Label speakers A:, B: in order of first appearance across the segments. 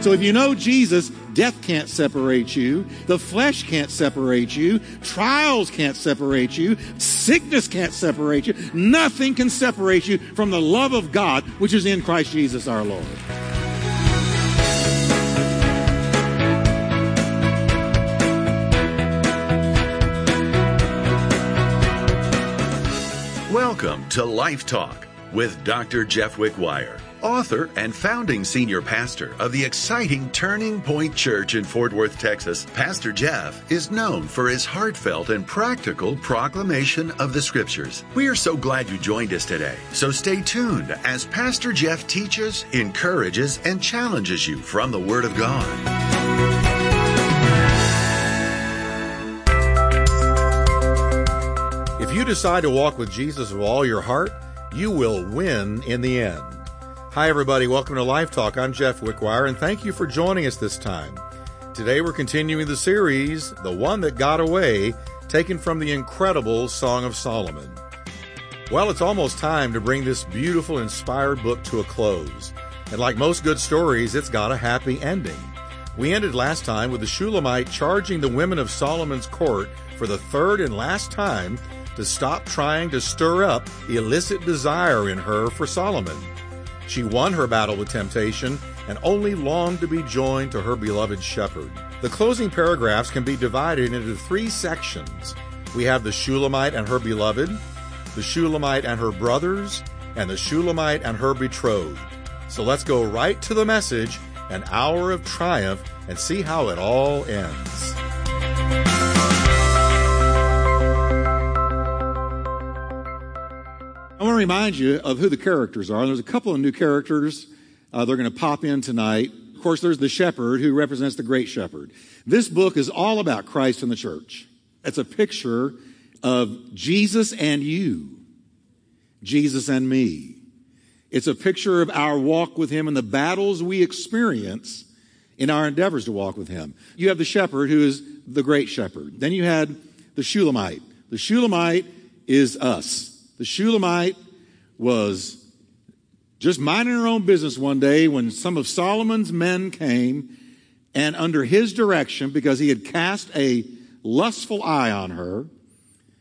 A: So if you know Jesus, death can't separate you, the flesh can't separate you, trials can't separate you, sickness can't separate you, nothing can separate you from the love of God which is in Christ Jesus our Lord.
B: Welcome to Life Talk with Dr. Jeff Wickwire, author and founding senior pastor of the exciting Turning Point Church in Fort Worth, Texas. Pastor Jeff is known for his heartfelt and practical proclamation of the scriptures. We are so glad you joined us today. So stay tuned as Pastor Jeff teaches, encourages, and challenges you from the Word of God.
C: If you decide to walk with Jesus with all your heart, you will win in the end. Hi, everybody. Welcome to Life Talk. I'm Jeff Wickwire, and thank you for joining us this time. Today, we're continuing the series, The One That Got Away, taken from the incredible Song of Solomon. Well, it's almost time to bring this beautiful, inspired book to a close. And like most good stories, it's got a happy ending. We ended last time with the Shulamite charging the women of Solomon's court for the third and last time to stop trying to stir up illicit desire in her for Solomon. She won her battle with temptation and only longed to be joined to her beloved shepherd. The closing paragraphs can be divided into three sections. We have the Shulamite and her beloved, the Shulamite and her brothers, and the Shulamite and her betrothed. So let's go right to the message, an hour of triumph, and see how it all ends.
A: Remind you of who the characters are. There's a couple of new characters. Uh, they're going to pop in tonight. Of course, there's the shepherd who represents the great shepherd. This book is all about Christ and the church. It's a picture of Jesus and you, Jesus and me. It's a picture of our walk with Him and the battles we experience in our endeavors to walk with Him. You have the shepherd who is the great shepherd. Then you had the Shulamite. The Shulamite is us. The Shulamite was just minding her own business one day when some of Solomon's men came and under his direction, because he had cast a lustful eye on her,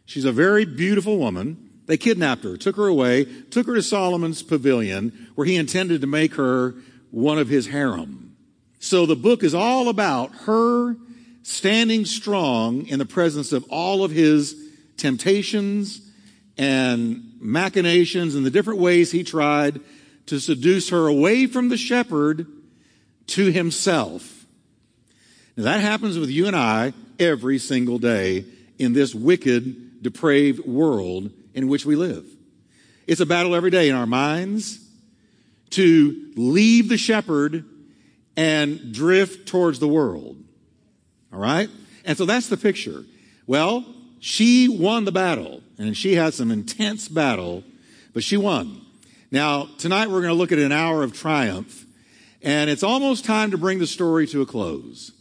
A: she's a very beautiful woman. They kidnapped her, took her away, took her to Solomon's pavilion where he intended to make her one of his harem. So the book is all about her standing strong in the presence of all of his temptations and machinations and the different ways he tried to seduce her away from the shepherd to himself. Now that happens with you and I every single day in this wicked, depraved world in which we live. It's a battle every day in our minds to leave the shepherd and drift towards the world. All right? And so that's the picture. Well, she won the battle and she had some intense battle, but she won. Now, tonight we're going to look at an hour of triumph and it's almost time to bring the story to a close.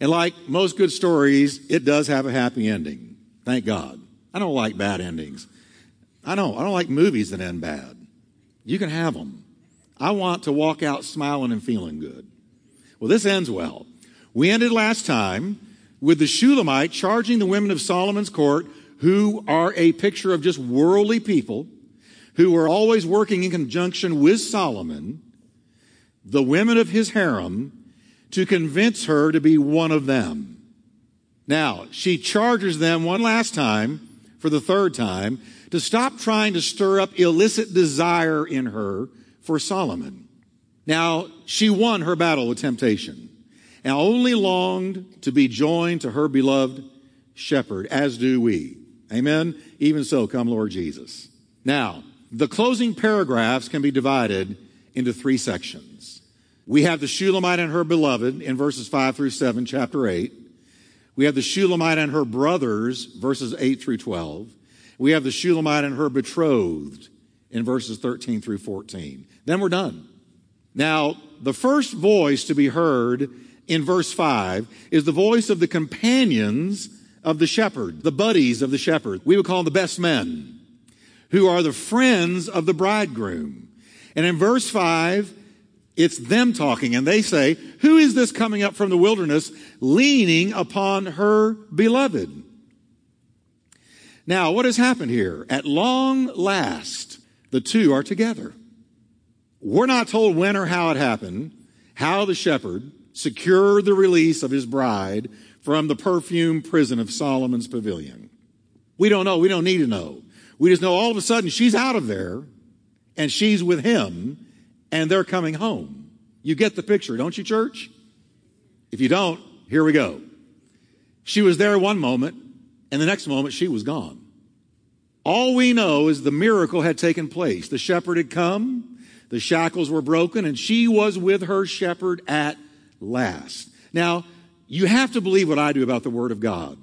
A: And like most good stories, it does have a happy ending. Thank God. I don't like bad endings. I don't. I don't like movies that end bad. You can have them. I want to walk out smiling and feeling good. Well, this ends well. We ended last time with the Shulamite charging the women of Solomon's court, who are a picture of just worldly people, who were always working in conjunction with Solomon, the women of his harem, to convince her to be one of them. Now, she charges them one last time, for the third time, to stop trying to stir up illicit desire in her for Solomon. Now, she won her battle with temptation and only longed to be joined to her beloved shepherd, as do we. Amen? Even so, come Lord Jesus. Now, the closing paragraphs can be divided into three sections. We have the Shulamite and her beloved in verses 5 through 7, chapter 8. We have the Shulamite and her brothers, verses 8 through 12. We have the Shulamite and her betrothed in verses 13 through 14. Then we're done. Now, the first voice to be heard in verse 5 is the voice of the companions of the shepherd, the buddies of the shepherd. We would call them the best men, who are the friends of the bridegroom. And in verse 5, It's them talking, and they say, Who is this coming up from the wilderness leaning upon her beloved? Now, what has happened here? At long last, the two are together. We're not told when or how it happened, how the shepherd secured the release of his bride from the perfume prison of Solomon's pavilion. We don't know. We don't need to know. We just know all of a sudden she's out of there and she's with him and they're coming home. You get the picture, don't you, church? If you don't, here we go. She was there one moment and the next moment she was gone. All we know is the miracle had taken place. The shepherd had come, the shackles were broken, and she was with her shepherd at last. Now, you have to believe what I do about the Word of God.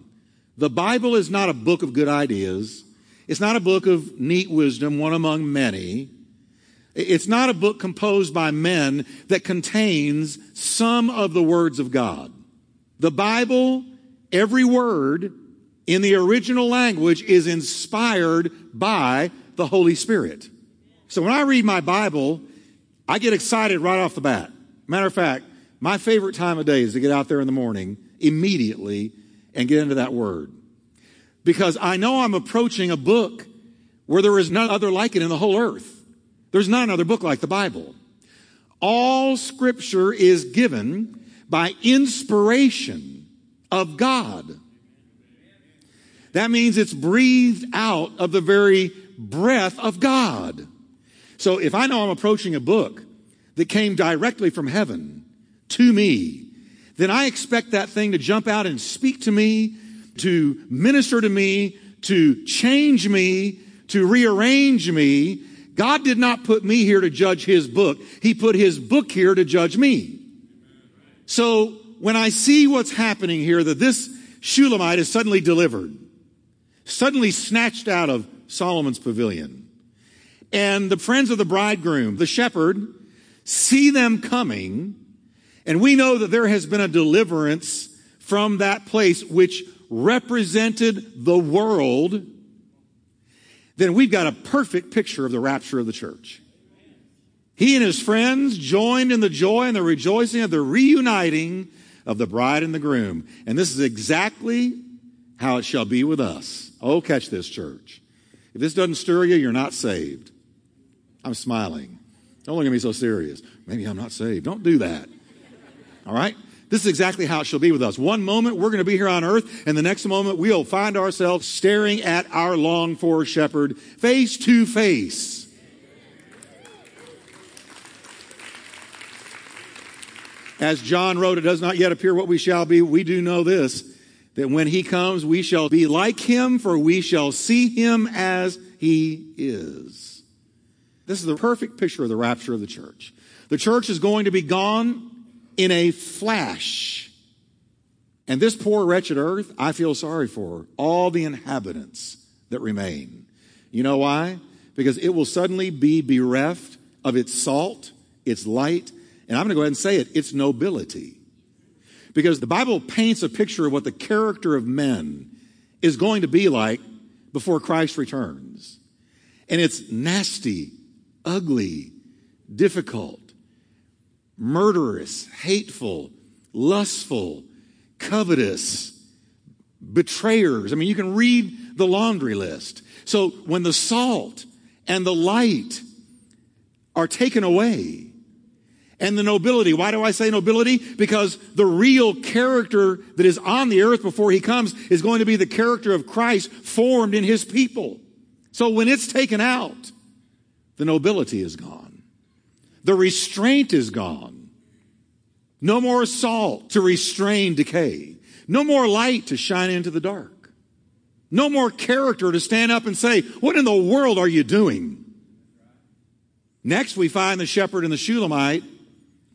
A: The Bible is not a book of good ideas. It's not a book of neat wisdom, one among many. It's not a book composed by men that contains some of the words of God. The Bible, every word in the original language is inspired by the Holy Spirit. So when I read my Bible, I get excited right off the bat. Matter of fact, my favorite time of day is to get out there in the morning immediately and get into that word. Because I know I'm approaching a book where there is none other like it in the whole earth. There's not another book like the Bible. All scripture is given by inspiration of God. That means it's breathed out of the very breath of God. So if I know I'm approaching a book that came directly from heaven to me, then I expect that thing to jump out and speak to me, to minister to me, to change me, to rearrange me. God did not put me here to judge his book. He put his book here to judge me. So when I see what's happening here, that this Shulamite is suddenly delivered, suddenly snatched out of Solomon's pavilion. And the friends of the bridegroom, the shepherd, see them coming, and we know that there has been a deliverance from that place which represented the world. Then we've got a perfect picture of the rapture of the church. He and his friends joined in the joy and the rejoicing of the reuniting of the bride and the groom. And this is exactly how it shall be with us. Oh, catch this, church. If this doesn't stir you, you're not saved. I'm smiling. Don't look at me so serious. Maybe I'm not saved. Don't do that. All right? This is exactly how it shall be with us. One moment we're going to be here on earth, and the next moment we'll find ourselves staring at our longed for shepherd face to face. As John wrote, it does not yet appear what we shall be. We do know this that when he comes, we shall be like him, for we shall see him as he is. This is the perfect picture of the rapture of the church. The church is going to be gone in a flash. And this poor wretched earth, I feel sorry for all the inhabitants that remain. You know why? Because it will suddenly be bereft of its salt, its light, and I'm going to go ahead and say it, its nobility. Because the Bible paints a picture of what the character of men is going to be like before Christ returns. And it's nasty, ugly, difficult, murderous, hateful, lustful, covetous, betrayers. I mean, you can read the laundry list. So when the salt and the light are taken away, and the nobility. Why do I say nobility? Because the real character that is on the earth before he comes is going to be the character of Christ formed in his people. So when it's taken out, the nobility is gone. The restraint is gone. No more salt to restrain decay. No more light to shine into the dark. No more character to stand up and say, what in the world are you doing? Next, we find the shepherd and the Shulamite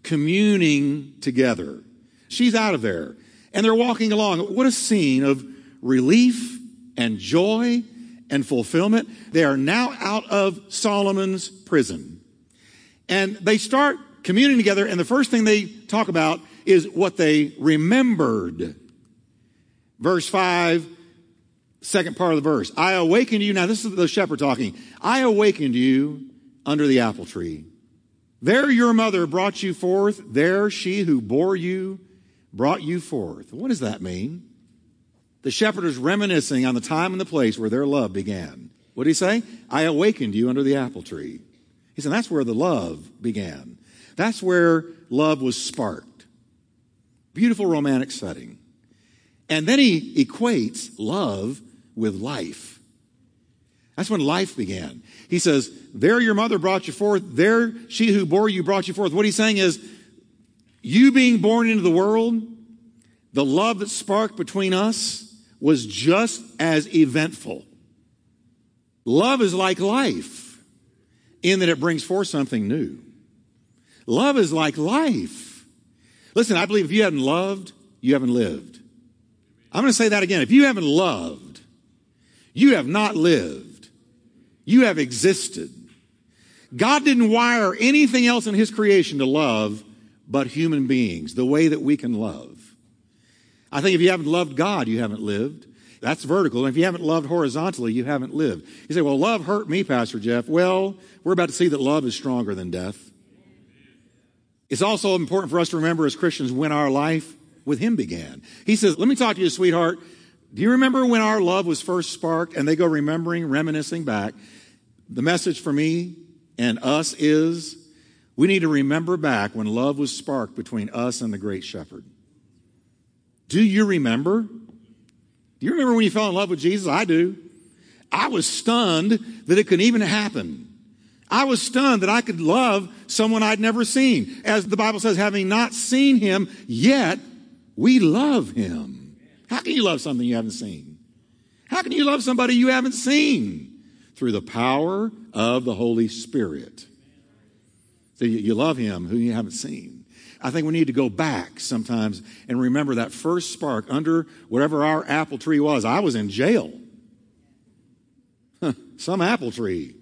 A: communing together. She's out of there. And they're walking along. What a scene of relief and joy and fulfillment. They are now out of Solomon's prison. And they start communing together, and the first thing they talk about is what they remembered. Verse 5, second part of the verse. I awakened you. Now, this is the shepherd talking. I awakened you under the apple tree There your mother brought you forth. There she who bore you brought you forth. What does that mean? The shepherd is reminiscing on the time and the place where their love began. What did he say? I awakened you under the apple tree. He said, that's where the love began. That's where love was sparked. Beautiful romantic setting. And then he equates love with life. That's when life began. He says, There your mother brought you forth. There she who bore you brought you forth. What he's saying is, you being born into the world, the love that sparked between us was just as eventful. Love is like life in that it brings forth something new. Love is like life. Listen, I believe if you haven't loved, you haven't lived. I'm going to say that again. If you haven't loved, you have not lived. You have existed. God didn't wire anything else in His creation to love but human beings, the way that we can love. I think if you haven't loved God, you haven't lived. That's vertical. And if you haven't loved horizontally, you haven't lived. You say, well, love hurt me, Pastor Jeff. Well, we're about to see that love is stronger than death. It's also important for us to remember as Christians when our life with him began. He says, Let me talk to you, sweetheart. Do you remember when our love was first sparked? And they go remembering, reminiscing back. The message for me and us is we need to remember back when love was sparked between us and the great shepherd. Do you remember? Do you remember when you fell in love with Jesus? I do. I was stunned that it could even happen. I was stunned that I could love someone I'd never seen. As the Bible says, having not seen him yet, we love him. How can you love something you haven't seen? How can you love somebody you haven't seen? Through the power of the Holy Spirit. So you, you love him who you haven't seen. I think we need to go back sometimes and remember that first spark under whatever our apple tree was. I was in jail. Some apple tree.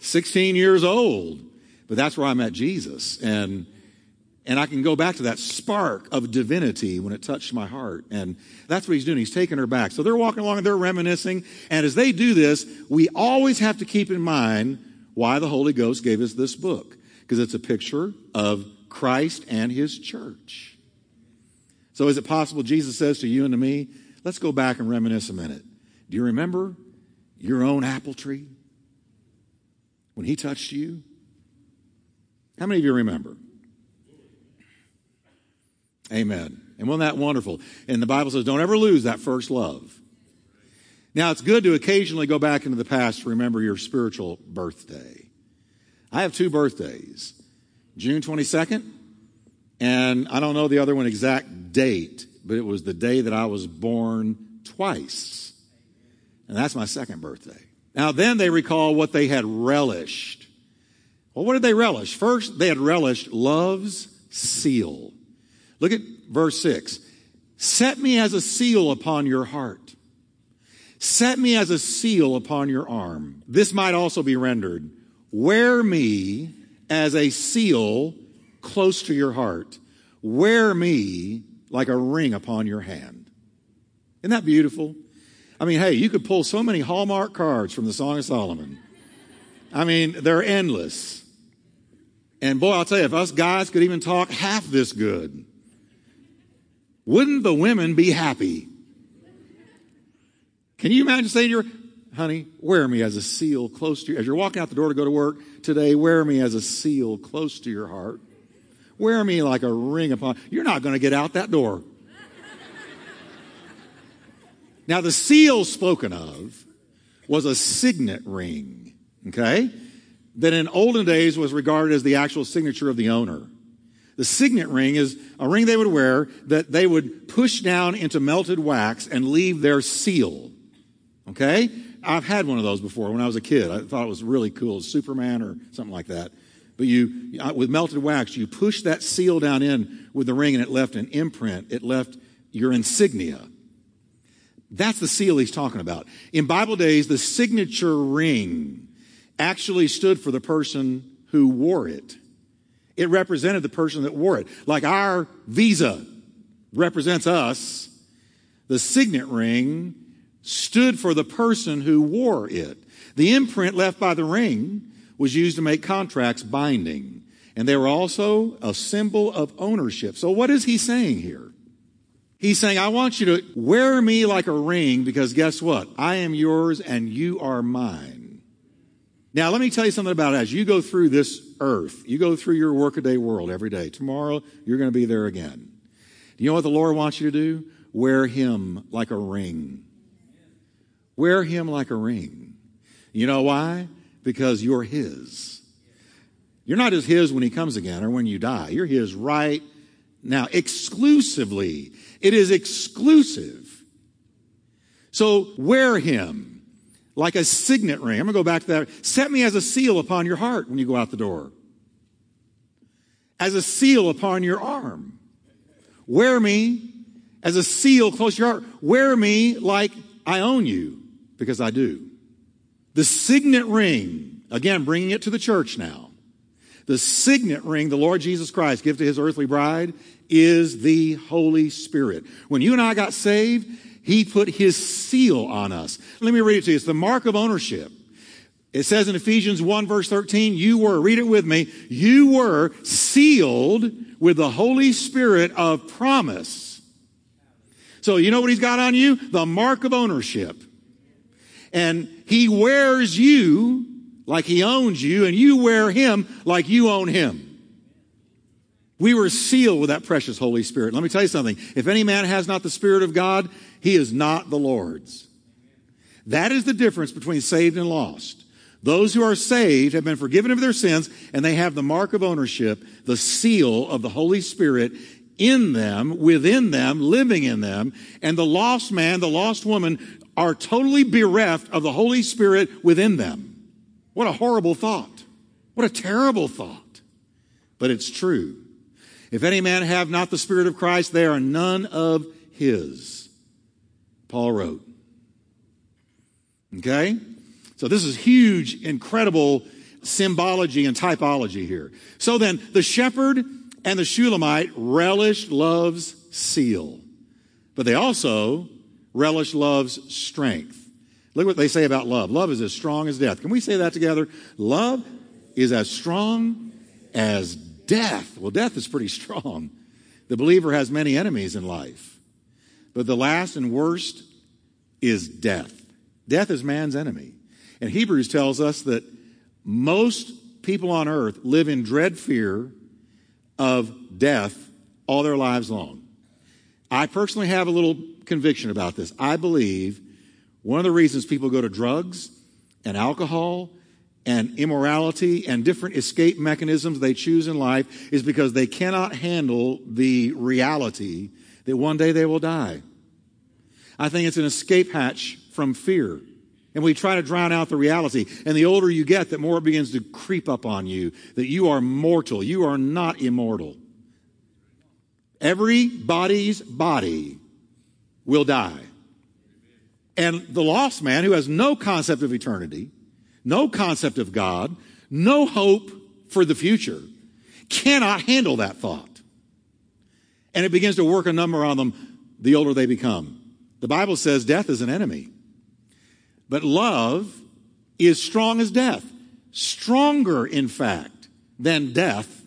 A: 16 years old. But that's where I met Jesus. And and I can go back to that spark of divinity when it touched my heart. And that's what he's doing. He's taking her back. So they're walking along and they're reminiscing. And as they do this, we always have to keep in mind why the Holy Ghost gave us this book. Because it's a picture of Christ and his church. So is it possible Jesus says to you and to me, let's go back and reminisce a minute. Do you remember your own apple tree? When he touched you? How many of you remember? Amen. And wasn't that wonderful? And the Bible says, don't ever lose that first love. Now, it's good to occasionally go back into the past to remember your spiritual birthday. I have two birthdays June 22nd, and I don't know the other one exact date, but it was the day that I was born twice. And that's my second birthday. Now, then they recall what they had relished. Well, what did they relish? First, they had relished love's seal. Look at verse 6. Set me as a seal upon your heart. Set me as a seal upon your arm. This might also be rendered. Wear me as a seal close to your heart. Wear me like a ring upon your hand. Isn't that beautiful? I mean, hey, you could pull so many Hallmark cards from the Song of Solomon. I mean, they're endless. And boy, I'll tell you, if us guys could even talk half this good, wouldn't the women be happy? Can you imagine saying to your, honey, wear me as a seal close to you. As you're walking out the door to go to work today, wear me as a seal close to your heart. Wear me like a ring upon. You're not going to get out that door. now, the seal spoken of was a signet ring, okay? That in olden days was regarded as the actual signature of the owner. The signet ring is a ring they would wear that they would push down into melted wax and leave their seal. Okay? I've had one of those before when I was a kid. I thought it was really cool. Superman or something like that. But you, with melted wax, you push that seal down in with the ring and it left an imprint. It left your insignia. That's the seal he's talking about. In Bible days, the signature ring actually stood for the person who wore it. It represented the person that wore it. Like our visa represents us, the signet ring stood for the person who wore it. The imprint left by the ring was used to make contracts binding. And they were also a symbol of ownership. So what is he saying here? He's saying, I want you to wear me like a ring because guess what? I am yours and you are mine. Now, let me tell you something about it. As you go through this earth, you go through your workaday world every day. Tomorrow, you're going to be there again. Do you know what the Lord wants you to do? Wear him like a ring. Wear him like a ring. You know why? Because you're his. You're not as his when he comes again or when you die. You're his right now, exclusively. It is exclusive. So wear him like a signet ring. I'm going to go back to that. Set me as a seal upon your heart when you go out the door, as a seal upon your arm. Wear me as a seal close to your heart. Wear me like I own you because I do. The signet ring, again, bringing it to the church now. The signet ring the Lord Jesus Christ gives to his earthly bride is the Holy Spirit. When you and I got saved, he put his seal on us. Let me read it to you. It's the mark of ownership. It says in Ephesians 1 verse 13, you were, read it with me, you were sealed with the Holy Spirit of promise. So you know what he's got on you? The mark of ownership. And he wears you like he owns you, and you wear him like you own him. We were sealed with that precious Holy Spirit. Let me tell you something. If any man has not the Spirit of God, he is not the Lord's. That is the difference between saved and lost. Those who are saved have been forgiven of their sins, and they have the mark of ownership, the seal of the Holy Spirit in them, within them, living in them. And the lost man, the lost woman are totally bereft of the Holy Spirit within them. What a horrible thought. What a terrible thought. But it's true. If any man have not the Spirit of Christ, they are none of his. Paul wrote. Okay? So this is huge, incredible symbology and typology here. So then, the shepherd and the Shulamite relish love's seal, but they also relish love's strength. Look what they say about love. Love is as strong as death. Can we say that together? Love is as strong as death. Well, death is pretty strong. The believer has many enemies in life, but the last and worst is death. Death is man's enemy. And Hebrews tells us that most people on earth live in dread fear of death all their lives long. I personally have a little conviction about this. I believe one of the reasons people go to drugs and alcohol and immorality and different escape mechanisms they choose in life is because they cannot handle the reality that one day they will die. I think it's an escape hatch from fear. And we try to drown out the reality. And the older you get, the more it begins to creep up on you that you are mortal. You are not immortal. Everybody's body will die. And the lost man who has no concept of eternity, no concept of God, no hope for the future, cannot handle that thought. And it begins to work a number on them the older they become. The Bible says death is an enemy. But love is strong as death. Stronger, in fact, than death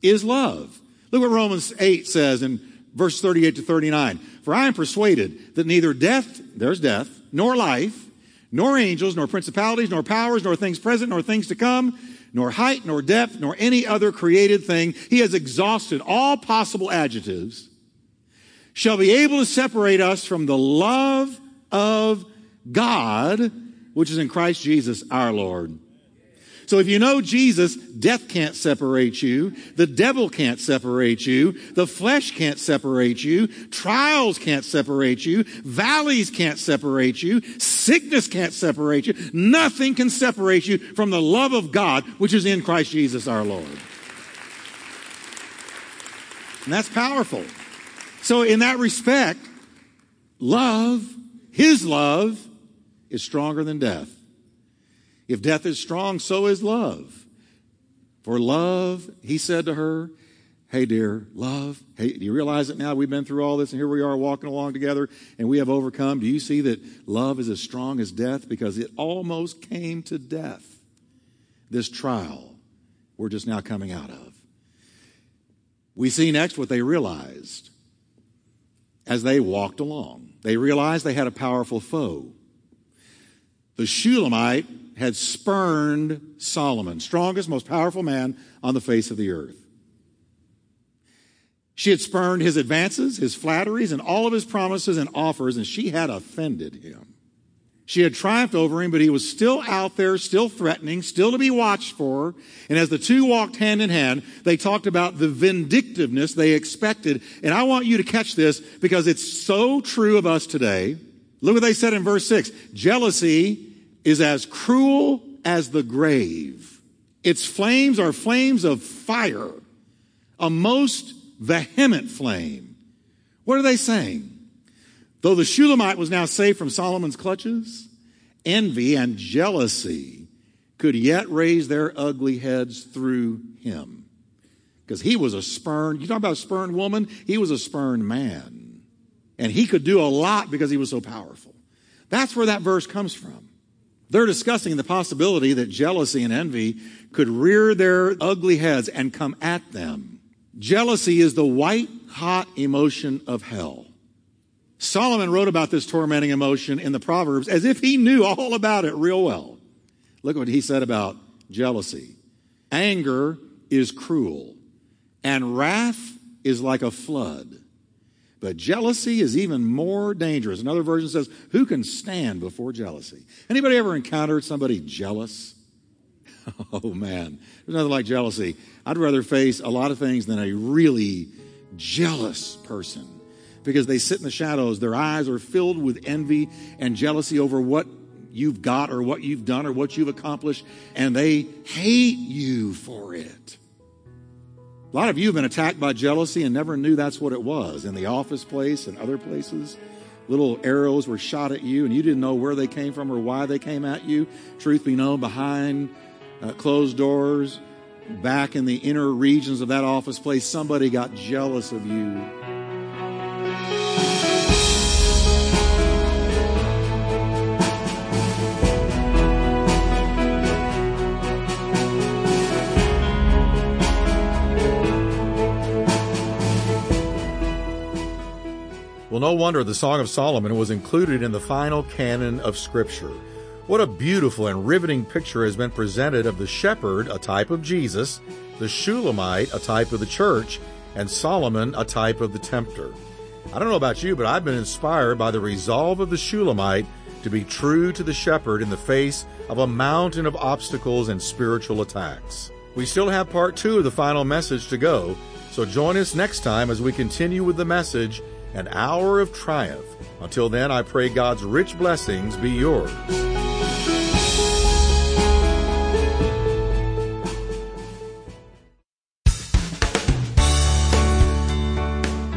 A: is love. Look what Romans 8 says in verse 38 to 39. For I am persuaded that neither death, there's death, nor life, nor angels, nor principalities, nor powers, nor things present, nor things to come, nor height, nor depth, nor any other created thing. He has exhausted all possible adjectives, shall be able to separate us from the love of God, which is in Christ Jesus our Lord. So if you know Jesus, death can't separate you. The devil can't separate you. The flesh can't separate you. Trials can't separate you. Valleys can't separate you. Sickness can't separate you. Nothing can separate you from the love of God, which is in Christ Jesus our Lord. And that's powerful. So in that respect, love, His love, is stronger than death. If death is strong, so is love. For love, he said to her, Hey, dear, love, hey, do you realize it now? We've been through all this and here we are walking along together and we have overcome. Do you see that love is as strong as death? Because it almost came to death. this trial we're just now coming out of. We see next what they realized as they walked along. They realized they had a powerful foe. The Shulamite had spurned Solomon, strongest, most powerful man on the face of the earth. She had spurned his advances, his flatteries, and all of his promises and offers, and she had offended him. She had triumphed over him, but he was still out there, still threatening, still to be watched for. And as the two walked hand in hand, they talked about the vindictiveness they expected. And I want you to catch this because it's so true of us today. Look what they said in verse 6. Jealousy is as cruel as the grave. Its flames are flames of fire, a most vehement flame. What are they saying? Though the Shulamite was now safe from Solomon's clutches, envy and jealousy could yet raise their ugly heads through him. Because he was a spurned, you talk about a spurned woman? He was a spurned man. And he could do a lot because he was so powerful. That's where that verse comes from. They're discussing the possibility that jealousy and envy could rear their ugly heads and come at them. Jealousy is the white hot emotion of hell. Solomon wrote about this tormenting emotion in the Proverbs as if he knew all about it real well. Look what he said about jealousy. Anger is cruel, and wrath is like a flood. But jealousy is even more dangerous. Another version says, who can stand before jealousy? Anybody ever encountered somebody jealous? Oh man, there's nothing like jealousy. I'd rather face a lot of things than a really jealous person because they sit in the shadows. Their eyes are filled with envy and jealousy over what you've got or what you've done or what you've accomplished, and they hate you for it. A lot of you have been attacked by jealousy and never knew that's what it was in the office place and other places. Little arrows were shot at you and you didn't know where they came from or why they came at you. Truth be known, behind uh, closed doors, back in the inner regions of that office place, somebody got jealous of you
C: no wonder the Song of Solomon was included in the final canon of Scripture. What a beautiful and riveting picture has been presented of the shepherd, a type of Jesus, the Shulamite, a type of the church, and Solomon, a type of the tempter. I don't know about you, but I've been inspired by the resolve of the Shulamite to be true to the shepherd in the face of a mountain of obstacles and spiritual attacks. We still have part two of the final message to go, so join us next time as we continue with the message an hour of triumph. Until then, I pray God's rich blessings be yours.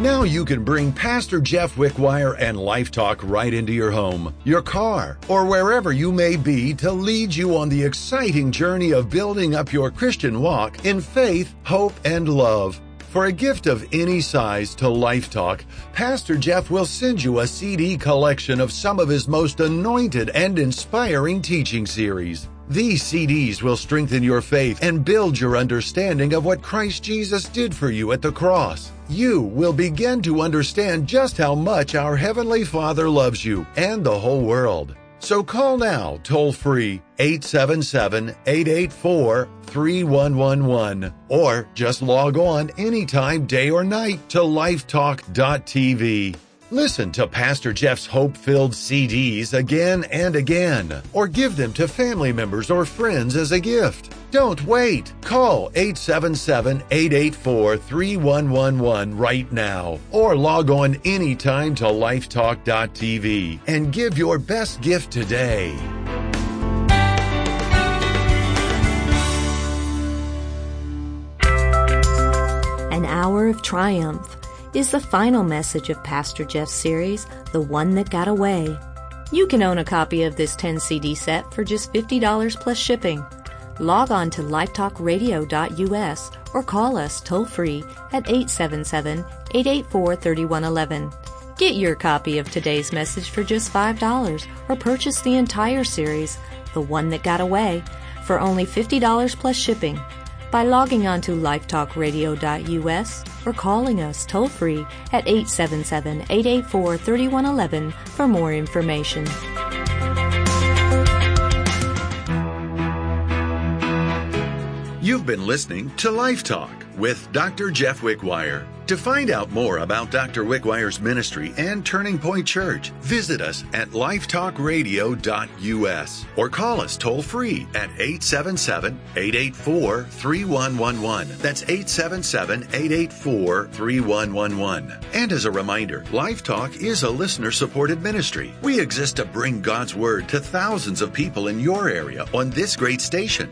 B: Now you can bring Pastor Jeff Wickwire and Life Talk right into your home, your car, or wherever you may be to lead you on the exciting journey of building up your Christian walk in faith, hope, and love. For a gift of any size to Life Talk, Pastor Jeff will send you a CD collection of some of his most anointed and inspiring teaching series. These CDs will strengthen your faith and build your understanding of what Christ Jesus did for you at the cross. You will begin to understand just how much our Heavenly Father loves you and the whole world. So call now, toll free, 877-884-3111, or just log on anytime, day or night to lifetalk.tv. Listen to Pastor Jeff's hope filled CDs again and again, or give them to family members or friends as a gift. Don't wait. Call 877 884 3111 right now, or log on anytime to lifetalk.tv and give your best gift today.
D: An Hour of Triumph is the final message of Pastor Jeff's series, The One That Got Away. You can own a copy of this 10 CD set for just $50 plus shipping. Log on to lifetalkradio.us or call us toll free at 877 884 3111. Get your copy of today's message for just $5 or purchase the entire series, The One That Got Away, for only $50 plus shipping by logging on to lifetalkradio.us or calling us toll free at 877 884 3111 for more information.
B: You've been listening to Life Talk with Dr. Jeff Wickwire. To find out more about Dr. Wickwire's ministry and Turning Point Church, visit us at lifetalkradio.us or call us toll free at 877 884 3111. That's 877 884 3111. And as a reminder, Life Talk is a listener supported ministry. We exist to bring God's Word to thousands of people in your area on this great station.